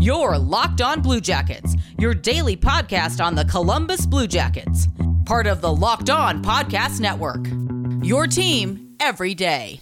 Your Locked On Blue Jackets, your daily podcast on the Columbus Blue Jackets, part of the Locked On Podcast Network. Your team every day.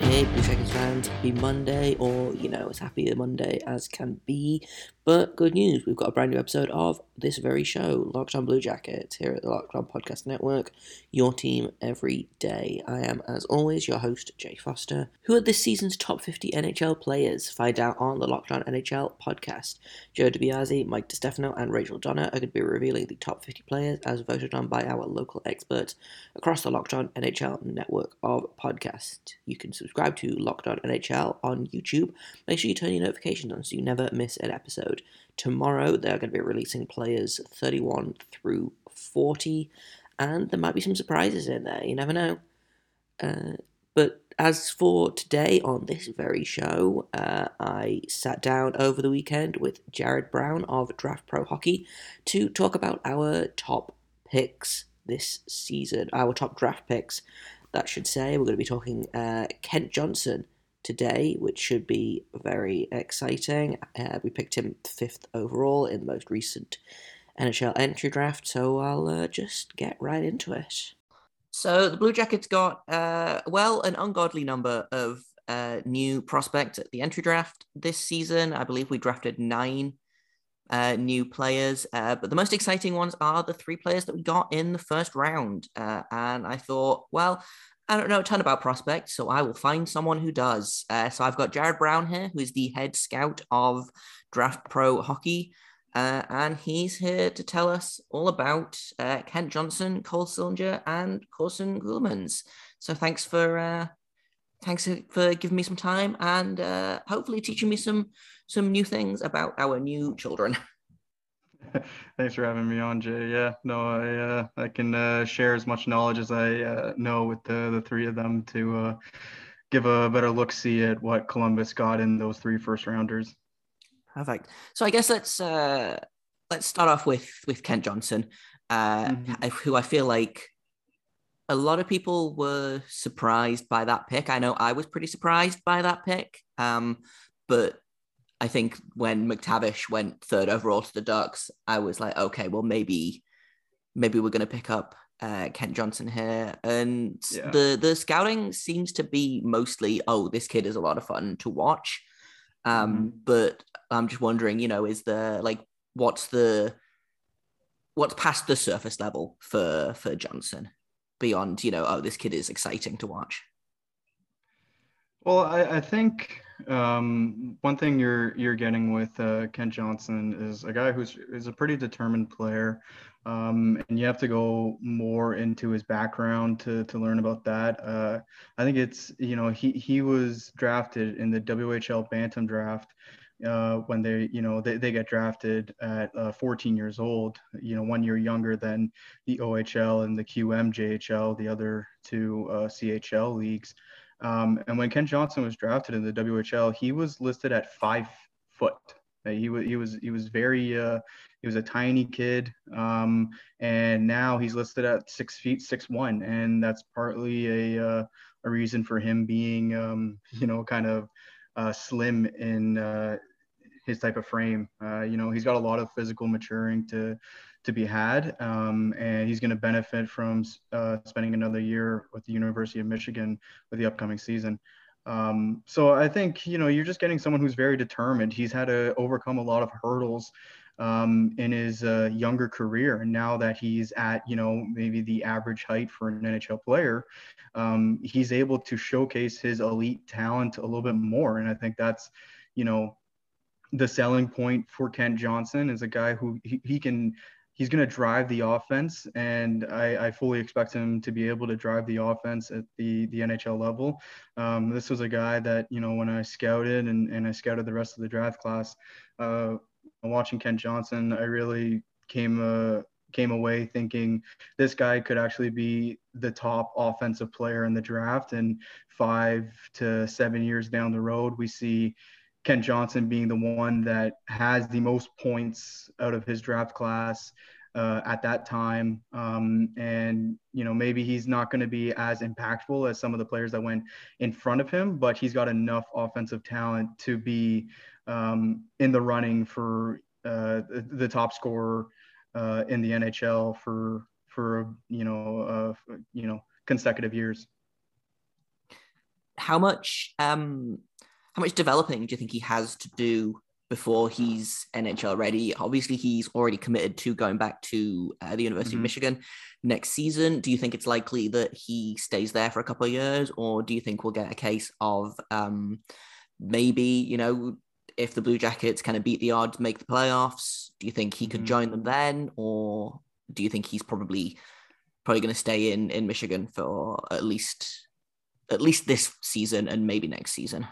Hey, Blue Jackets fans, happy Monday, or you know, as happy a Monday as can be. But good news, we've got a brand new episode of this very show, Locked On Blue Jackets, here at the Locked On Podcast Network, your team every day. I am, as always, your host, Jay Forster. Who are this season's top 50 NHL players? Find out on the Locked On NHL podcast. Joe DiBiase, Mike DiStefano, and Rachel Donner are going to be revealing the top 50 players as voted on by our local experts across the Locked On NHL network of podcasts. You can subscribe to Locked NHL on YouTube. Make sure you turn your notifications on so you never miss an episode. Tomorrow, they're going to be releasing players 31 through 40, and there might be some surprises in there. You never know. Uh, but as for today on this very show, uh, I sat down over the weekend with Jared Brown of Draft Pro Hockey to talk about our top picks this season, our top draft picks, that should say. We're going to be talking uh, Kent Johnson today, which should be very exciting. Uh, we picked him fifth overall in the most recent NHL entry draft, so I'll uh, just get right into it. So the Blue Jackets got, uh, well, an ungodly number of uh, new prospects at the entry draft this season. I believe we drafted nine uh, new players, uh, but the most exciting ones are the three players that we got in the first round. Uh, and I thought, well, I don't know a ton about prospects, so I will find someone who does. Uh, so I've got Jared Brown here, who is the head scout of Draft Pro Hockey, uh, and he's here to tell us all about uh, Kent Johnson, Cole Sillinger, and Corson Ceulemans. So thanks for uh, thanks for giving me some time and uh, hopefully teaching me some some new things about our new children. Thanks for having me on, Jay. Yeah, no, I uh, I can uh, share as much knowledge as I uh, know with the the three of them to uh, give a better look see at what Columbus got in those three first rounders. Perfect. So I guess let's uh, let's start off with with Kent Johnson, uh, mm-hmm. who I feel like a lot of people were surprised by that pick. I know I was pretty surprised by that pick. Um, but I think when McTavish went third overall to the Ducks, I was like, okay, well maybe maybe we're going to pick up uh, Kent Johnson here, and yeah. the the scouting seems to be mostly, oh, this kid is a lot of fun to watch. Um, mm-hmm. But I'm just wondering, you know, is there like what's the what's past the surface level for for Johnson beyond, you know, oh, this kid is exciting to watch. Well, I, I think um, one thing you're you're getting with uh, Kent Johnson is a guy who's is a pretty determined player, um, and you have to go more into his background to to learn about that. Uh, I think it's you know he he was drafted in the WHL Bantam draft. Uh, when they, you know, they, they get drafted at uh, 14 years old, you know, one year younger than the OHL and the QMJHL, the other two uh, CHL leagues. Um, and when Kent Johnson was drafted in the WHL, he was listed at five foot. Uh, he was he was he was very uh, he was a tiny kid, um, and now he's listed at six feet six one, and that's partly a uh, a reason for him being um, you know kind of uh, slim in uh, his type of frame. Uh, you know he's got a lot of physical maturing to to be had, um, and he's going to benefit from uh, spending another year with the University of Michigan with the upcoming season. Um, so I think you know you're just getting someone who's very determined. He's had to overcome a lot of hurdles um, in his uh, younger career, and now that he's at you know maybe the average height for an NHL player, um, he's able to showcase his elite talent a little bit more. And I think that's you know the selling point for Kent Johnson is a guy who he, he can he's going to drive the offense, and I, I, fully expect him to be able to drive the offense at the the NHL level. Um, this was a guy that you know when I scouted and, and I scouted the rest of the draft class, uh, watching Kent Johnson, I really came uh, came away thinking this guy could actually be the top offensive player in the draft. And five to seven years down the road, we see Kent Johnson being the one that has the most points out of his draft class, uh, at that time. Um, and, you know, maybe he's not going to be as impactful as some of the players that went in front of him, but he's got enough offensive talent to be um, in the running for uh, the, top scorer uh, in the NHL for, for, you know, uh, you know, consecutive years. How much, um, how much developing do you think he has to do before he's NHL ready. Obviously, he's already committed to going back to uh, the University mm-hmm. of Michigan next season. Do you think it's likely that he stays there for a couple of years, or do you think we'll get a case of um, maybe, you know, if the Blue Jackets kind of beat the odds, make the playoffs? Do you think he could mm-hmm. join them then, or do you think he's probably probably going to stay in in Michigan for at least at least this season and maybe next season?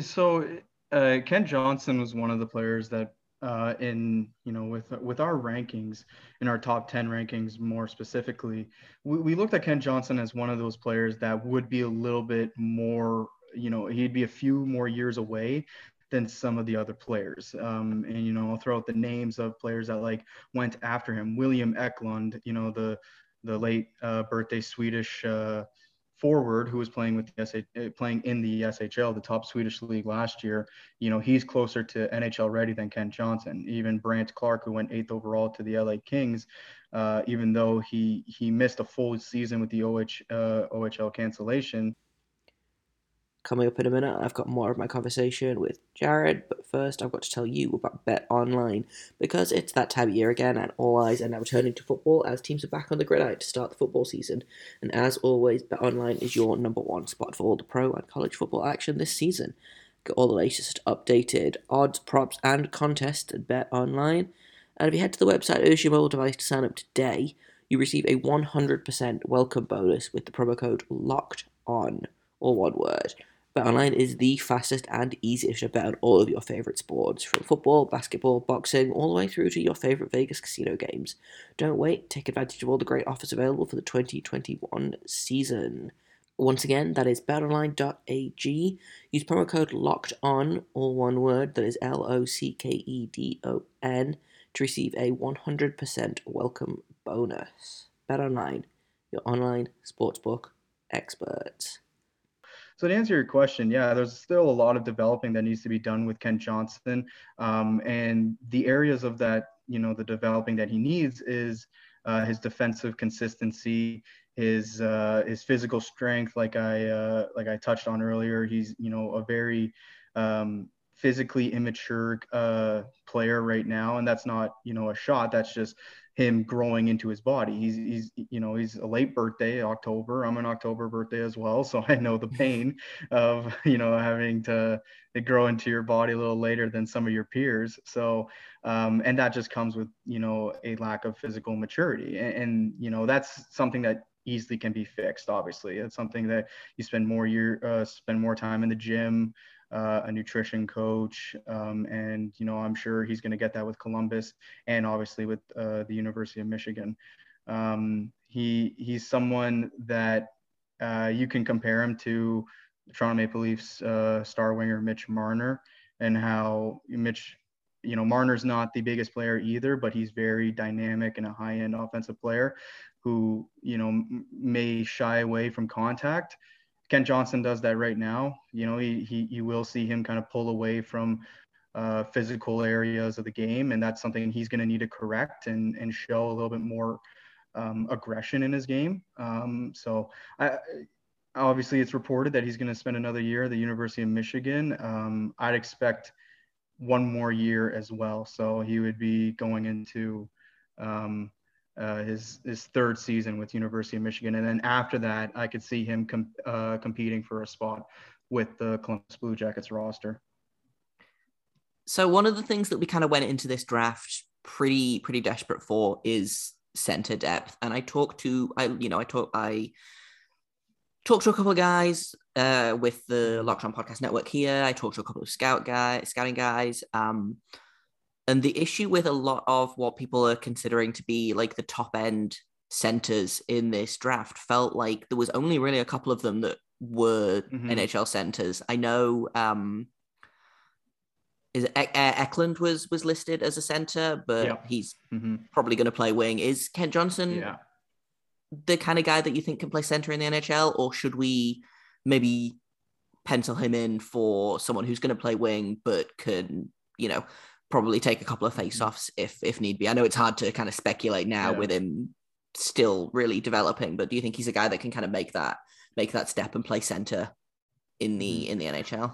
So uh, Kent Johnson was one of the players that uh, in you know with with our rankings in our top 10 rankings more specifically we, we looked at Kent Johnson as one of those players that would be a little bit more you know he'd be a few more years away than some of the other players. Um, and you know I'll throw out the names of players that like went after him. William Eklund you know the the late uh, birthday Swedish uh, forward who was playing with the uh, playing in the SHL, the top Swedish league last year, you know, he's closer to NHL ready than Kent Johnson. Even Brandt Clarke, who went eighth overall to the LA Kings, uh, even though he he missed a full season with the OH, uh, OHL cancellation, Coming up in a minute, I've got more of my conversation with Jared, but first I've got to tell you about Bet Online because it's that time of year again, and all eyes are now turning to football as teams are back on the gridiron to start the football season. And as always, Bet Online is your number one spot for all the pro and college football action this season. Get all the latest updated odds, props, and contests at Bet Online. And if you head to the website or use your mobile device to sign up today, you receive a 100% welcome bonus with the promo code LOCKED ON, or one word. BetOnline is the fastest and easiest to bet on all of your favorite sports, from football, basketball, boxing, all the way through to your favorite Vegas casino games. Don't wait, take advantage of all the great offers available for the 2021 season. Once again, that is betonline.ag. Use promo code LOCKED ON, all one word, that is L O C K E D O N, to receive a 100% welcome bonus. BetOnline, your online sportsbook experts. So to answer your question, yeah, there's still a lot of developing that needs to be done with Kent Johnson, um, and the areas of that, you know, the developing that he needs is uh, his defensive consistency, his uh, his physical strength, like I uh, like I touched on earlier. He's you know a very um, physically immature uh, player right now, and that's not you know a shot. That's just him growing into his body. He's he's you know he's a late birthday, October. I'm an October birthday as well, so I know the pain of you know having to, to grow into your body a little later than some of your peers. So um, and that just comes with you know a lack of physical maturity, and, and you know that's something that easily can be fixed. Obviously, it's something that you spend more year uh, spend more time in the gym uh, a nutrition coach, um, and you know I'm sure he's going to get that with Columbus and obviously with uh, the University of Michigan. Um, he he's someone that uh, you can compare him to Toronto Maple Leafs uh, star winger Mitch Marner, and how Mitch, you know, Marner's not the biggest player either, but he's very dynamic and a high-end offensive player who you know may shy away from contact Kent Johnson does that right now. You know, he, he you will see him kind of pull away from uh, physical areas of the game, and that's something he's going to need to correct and and show a little bit more um, aggression in his game. Um, so I, obviously, it's reported that he's going to spend another year at the University of Michigan. Um, I'd expect one more year as well. So he would be going into um, uh, his his third season with University of Michigan, and then after that, I could see him com- uh, competing for a spot with the Columbus Blue Jackets roster. So one of the things that we kind of went into this draft pretty pretty desperate for is center depth, and I talked to I you know I talked I talked to a couple of guys uh, with the Locked On Podcast Network here. I talked to a couple of scout guys, scouting guys. Um, and the issue with a lot of what people are considering to be like the top end centers in this draft felt like there was only really a couple of them that were mm-hmm. NHL centers. I know um, is it, Eklund was was listed as a center, but Yep. he's hmm probably going to play wing. Is Kent Johnson Yeah. the kind of guy that you think can play center in the NHL, or should we maybe pencil him in for someone who's going to play wing but can, you know, probably take a couple of face-offs if if need be? I know it's hard to kind of speculate now Yeah. with him still really developing, but do you think he's a guy that can kind of make that make that step and play center in the mm. in the NHL?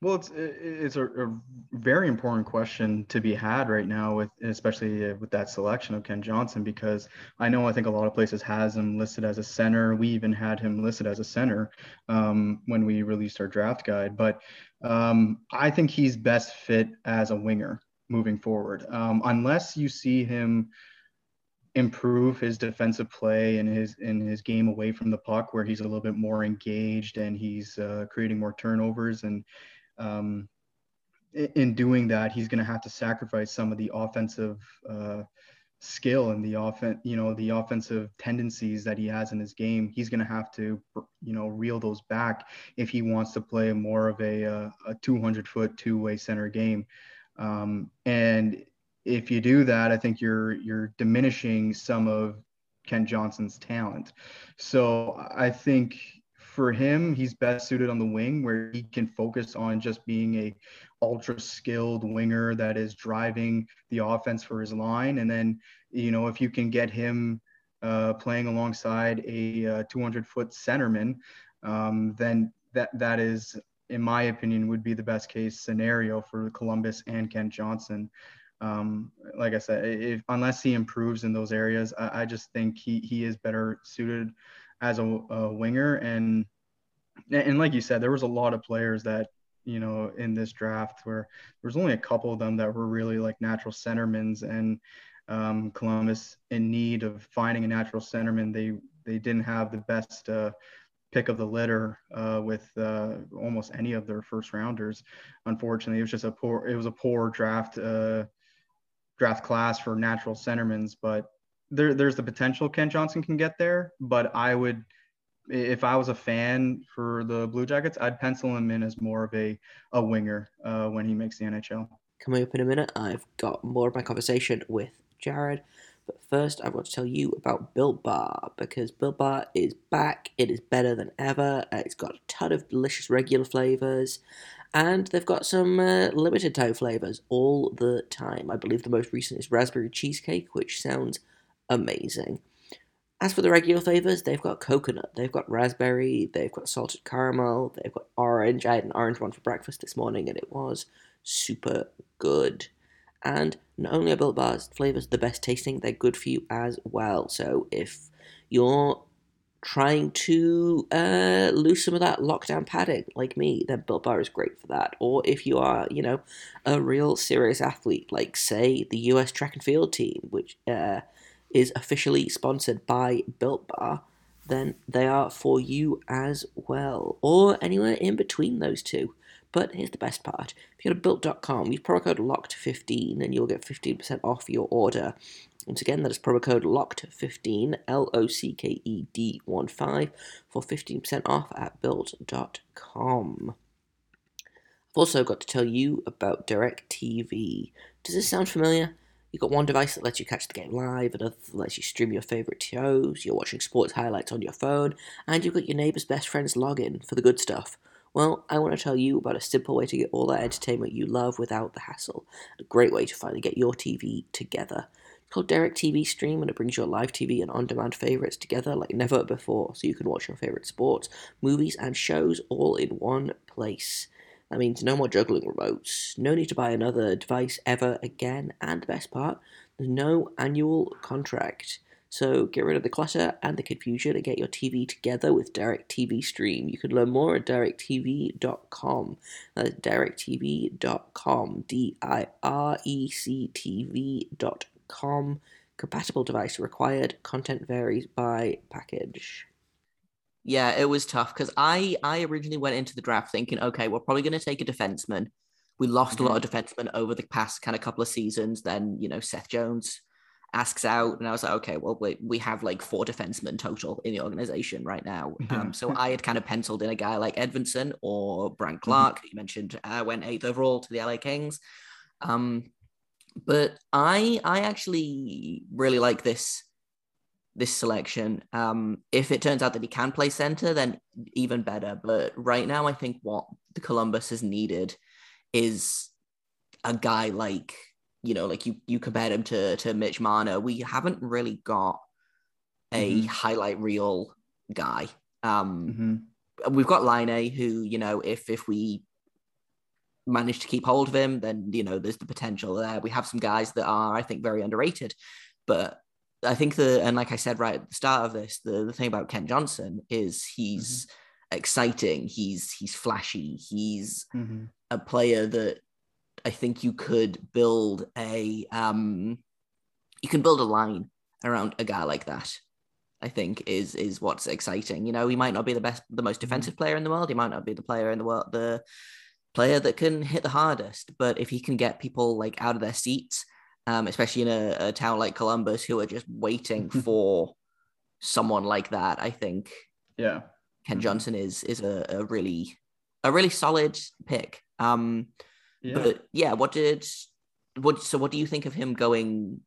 Well, it's it's a, a very important question to be had right now with especially uh, with that selection of Kent Johnson because I know I think a lot of places has him listed as a center. We even had him listed as a center um, when we released our draft guide, but um, I think he's best fit as a winger moving forward, um, unless you see him improve his defensive play and his in his game away from the puck where he's a little bit more engaged and he's uh, creating more turnovers and um, in doing that he's going to have to sacrifice some of the offensive uh, skill and the offense you know the offensive tendencies that he has in his game he's going to have to you know reel those back if he wants to play more of a uh, a 200 foot two-way center game um, and if you do that, I think you're you're diminishing some of Kent Johnson's talent. So I think for him, he's best suited on the wing where he can focus on just being a ultra skilled winger that is driving the offense for his line. And then, you know, if you can get him uh, playing alongside a uh, 200 foot centerman, um, then that that is, in my opinion, would be the best case scenario for Columbus and Kent Johnson um, like I said, if unless he improves in those areas, I, I just think he he is better suited as a, a winger. And and like you said, there was a lot of players that you know in this draft where there was only a couple of them that were really like natural centermans and um, Columbus in need of finding a natural centerman. They they didn't have the best uh, pick of the litter uh, with uh, almost any of their first rounders. Unfortunately, it was just a poor it was a poor draft uh, draft class for natural centermans, but there, there's the potential Kent Johnson can get there. But I would, if I was a fan for the Blue Jackets, I'd pencil him in as more of a, a winger uh, when he makes the NHL. Coming up in a minute, I've got more of my conversation with Jared. But first, I want to tell you about Built Bar because Built Bar is back. It is better than ever. Uh, It's got a ton of delicious regular flavors, and they've got some uh, limited time flavors all the time. I believe the most recent is raspberry cheesecake, which sounds amazing. As for the regular flavors, they've got coconut, they've got raspberry, they've got salted caramel, they've got orange. I had an orange one for breakfast this morning, and it was super good. And not only are Built Bar's flavors the best tasting, they're good for you as well. So if you're trying to uh, lose some of that lockdown padding like me, then Built Bar is great for that. Or if you are, you know, a real serious athlete, like say the US track and field team, which uh, is officially sponsored by Built Bar, then they are for you as well. Or anywhere in between those two. But here's the best part. If you go to built.com, use promo code LOCKED15 and you'll get 15% off your order. Once again, that is promo code LOCKED15, L O C K E D 1 5, for 15% off at built.com. I've also got to tell you about DirecTV. Does this sound familiar? You've got one device that lets you catch the game live, another that lets you stream your favourite shows, you're watching sports highlights on your phone, and you've got your neighbour's best friend's login for the good stuff. Well, I want to tell you about a simple way to get all that entertainment you love without the hassle. A great way to finally get your TV together. It's called DirecTV Stream, and it brings your live TV and on demand favorites together like never before, so you can watch your favorite sports, movies, and shows all in one place. That means no more juggling remotes, no need to buy another device ever again, and the best part, there's no annual contract. So get rid of the clutter and the confusion and get your TV together with DirecTV Stream. You can learn more at directv.com. That's directv.com. D I R E C T V.com. Compatible device required. Content varies by package. Yeah, it was tough because I I originally went into the draft thinking, okay, we're probably going to take a defenseman. We lost a lot of defensemen over the past kind of couple of seasons. Then you know Seth Jones asks out, and I was like, okay, well, we, we have like four defensemen total in the organization right now. Yeah. Um, so I had kind of penciled in a guy like Edvinsson or Brandt mm-hmm. Clarke. Mm-hmm. You mentioned uh, went eighth overall to the LA Kings. Um, but I I actually really like this this selection. Um, if it turns out that he can play center, then even better. But right now, I think what the Columbus has needed is a guy like you know, like you you compared him to to Mitch Marner. We haven't really got a mm-hmm. highlight reel guy. Um, mm-hmm. We've got Laine, who you know, if if we manage to keep hold of him, then you know there's the potential there. We have some guys that are, I think, very underrated, but I think the and like I said right at the start of this, the, the thing about Kent Johnson is he's mm-hmm. exciting, he's he's flashy, he's mm-hmm. a player that I think you could build a um you can build a line around a guy like that. I think is is what's exciting. You know, he might not be the best, the most mm-hmm. defensive player in the world. He might not be the player in the world, the player that can hit the hardest. But if he can get people like out of their seats um, especially in a, a, town like Columbus who are just waiting for someone like that. I think yeah, Ken mm-hmm. Johnson is is a, a really a really solid pick. Um, yeah. But yeah, what did what? So what do you think of him going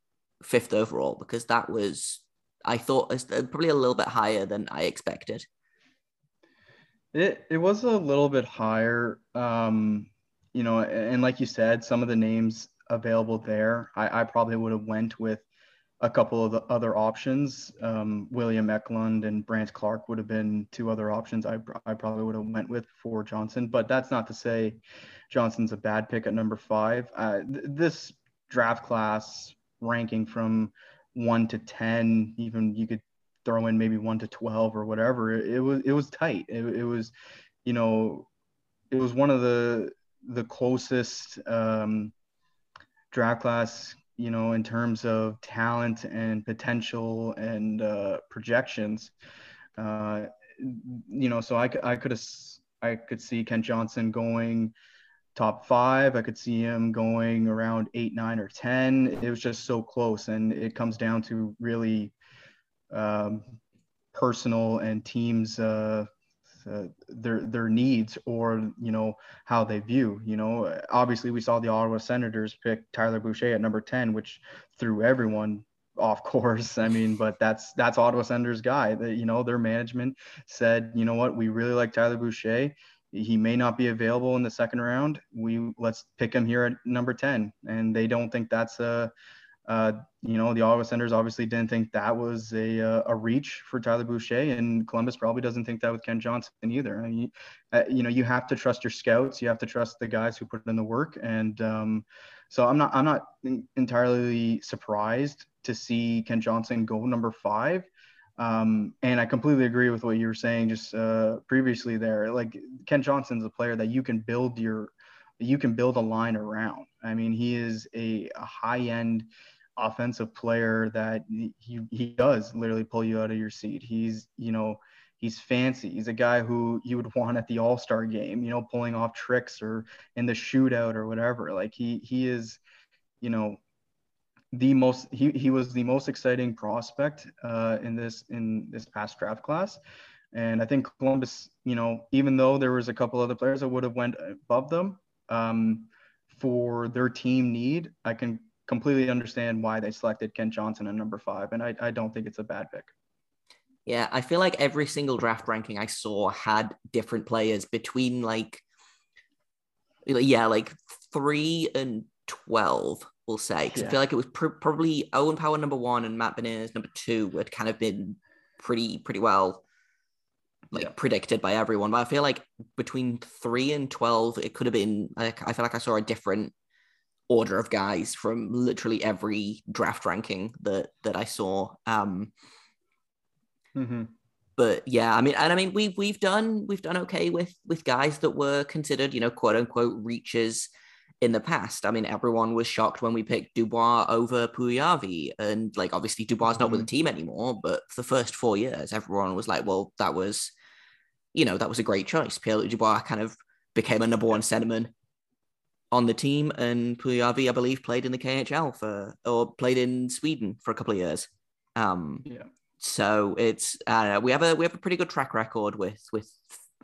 fifth overall? Because that was I thought uh, probably a little bit higher than I expected. It it was a little bit higher. Um, you know, and like you said, some of the names available there. I, I probably would have went with a couple of the other options. Um, William Eklund and Brandt Clarke would have been two other options I, I probably would have went with for Johnson. But that's not to say Johnson's a bad pick at number five. Uh, th- this draft class ranking from one to ten, even you could throw in maybe one to twelve or whatever. It, it was it was tight. It, it was, you know, it was one of the the closest um, draft class, you know, in terms of talent and potential and uh, projections. Uh, you know, so I, I could I could see Kent Johnson going top five. I could see him going around eight, nine, or 10. It was just so close. And it comes down to really um, personal and teams uh, uh, their their needs or you know how they view you know obviously we saw the ottawa senators pick tyler boucher at number 10 which threw everyone off course. I mean but that's that's ottawa senators guy that you know their management said you know what? We really like tyler boucher. He may not be available in the second round. We let's pick him here at number 10 and they don't think that's a uh, you know, the Ottawa Senators obviously didn't think that was a, uh, a reach for Tyler Boucher, and Columbus probably doesn't think that with Kent Johnson either. I mean, uh, you know, you have to trust your scouts, you have to trust the guys who put in the work, and um, so I'm not I'm not entirely surprised to see Kent Johnson go number five. Um, and I completely agree with what you were saying just uh, previously there. Like Kent Johnson's a player that you can build your you can build a line around. I mean, he is a, a high end offensive player that he, he does literally pull you out of your seat. He's, you know, he's fancy. He's a guy who you would want at the All-Star game, you know, pulling off tricks or in the shootout or whatever. Like he he is, you know, the most he, he was the most exciting prospect uh, in this in this past draft class. And I think Columbus, you know, even though there was a couple other players that would have went above them um, for their team need, I can completely understand why they selected Kent Johnson at number five, and I, I don't think it's a bad pick. Yeah, I feel like every single draft ranking I saw had different players between like, yeah, like three and twelve. We'll say because yeah. I feel like it was pr- probably Owen Power number one and Matt Beniers number two had kind of been pretty pretty well like yeah. predicted by everyone. But I feel like between three and twelve, it could have been like I feel like I saw a different order of guys from literally every draft ranking that that I saw. Um, mm-hmm. But yeah, I mean, and I mean, we've we've done we've done okay with with guys that were considered, you know, quote unquote reaches in the past. I mean, everyone was shocked when we picked Dubois over Puljujarvi, and like obviously Dubois is not mm-hmm. with the team anymore. But for the first four years, everyone was like, well, that was, you know, that was a great choice. Pierre Dubois kind of became a number one centerman on the team, and Puljujärvi, I believe, played in the KHL for or played in Sweden for a couple of years. Um, yeah. So it's uh, we have a we have a pretty good track record with with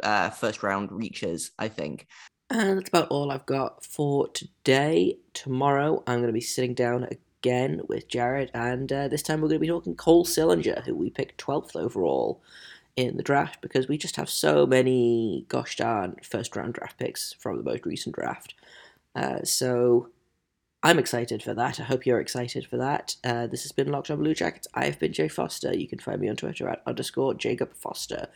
uh, first round reaches, I think. And that's about all I've got for today. Tomorrow, I'm going to be sitting down again with Jared, and uh, this time we're going to be talking Cole Sillinger, who we picked 12th overall in the draft because we just have so many gosh darn first round draft picks from the most recent draft. Uh, so I'm excited for that. I hope you're excited for that. Uh, this has been Locked on Blue Jackets. I've been Jay Forster. You can find me on Twitter at underscore Jakob Forster.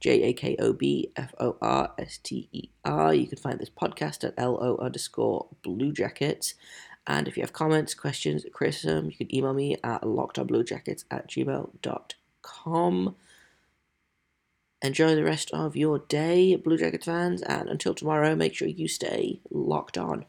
J A K O B F O R S T E R. You can find this podcast at L O underscore Blue Jackets. And if you have comments, questions, criticism, you can email me at lockedonbluejackets at gmail.com. Enjoy the rest of your day, Blue Jackets fans, and until tomorrow, make sure you stay locked on.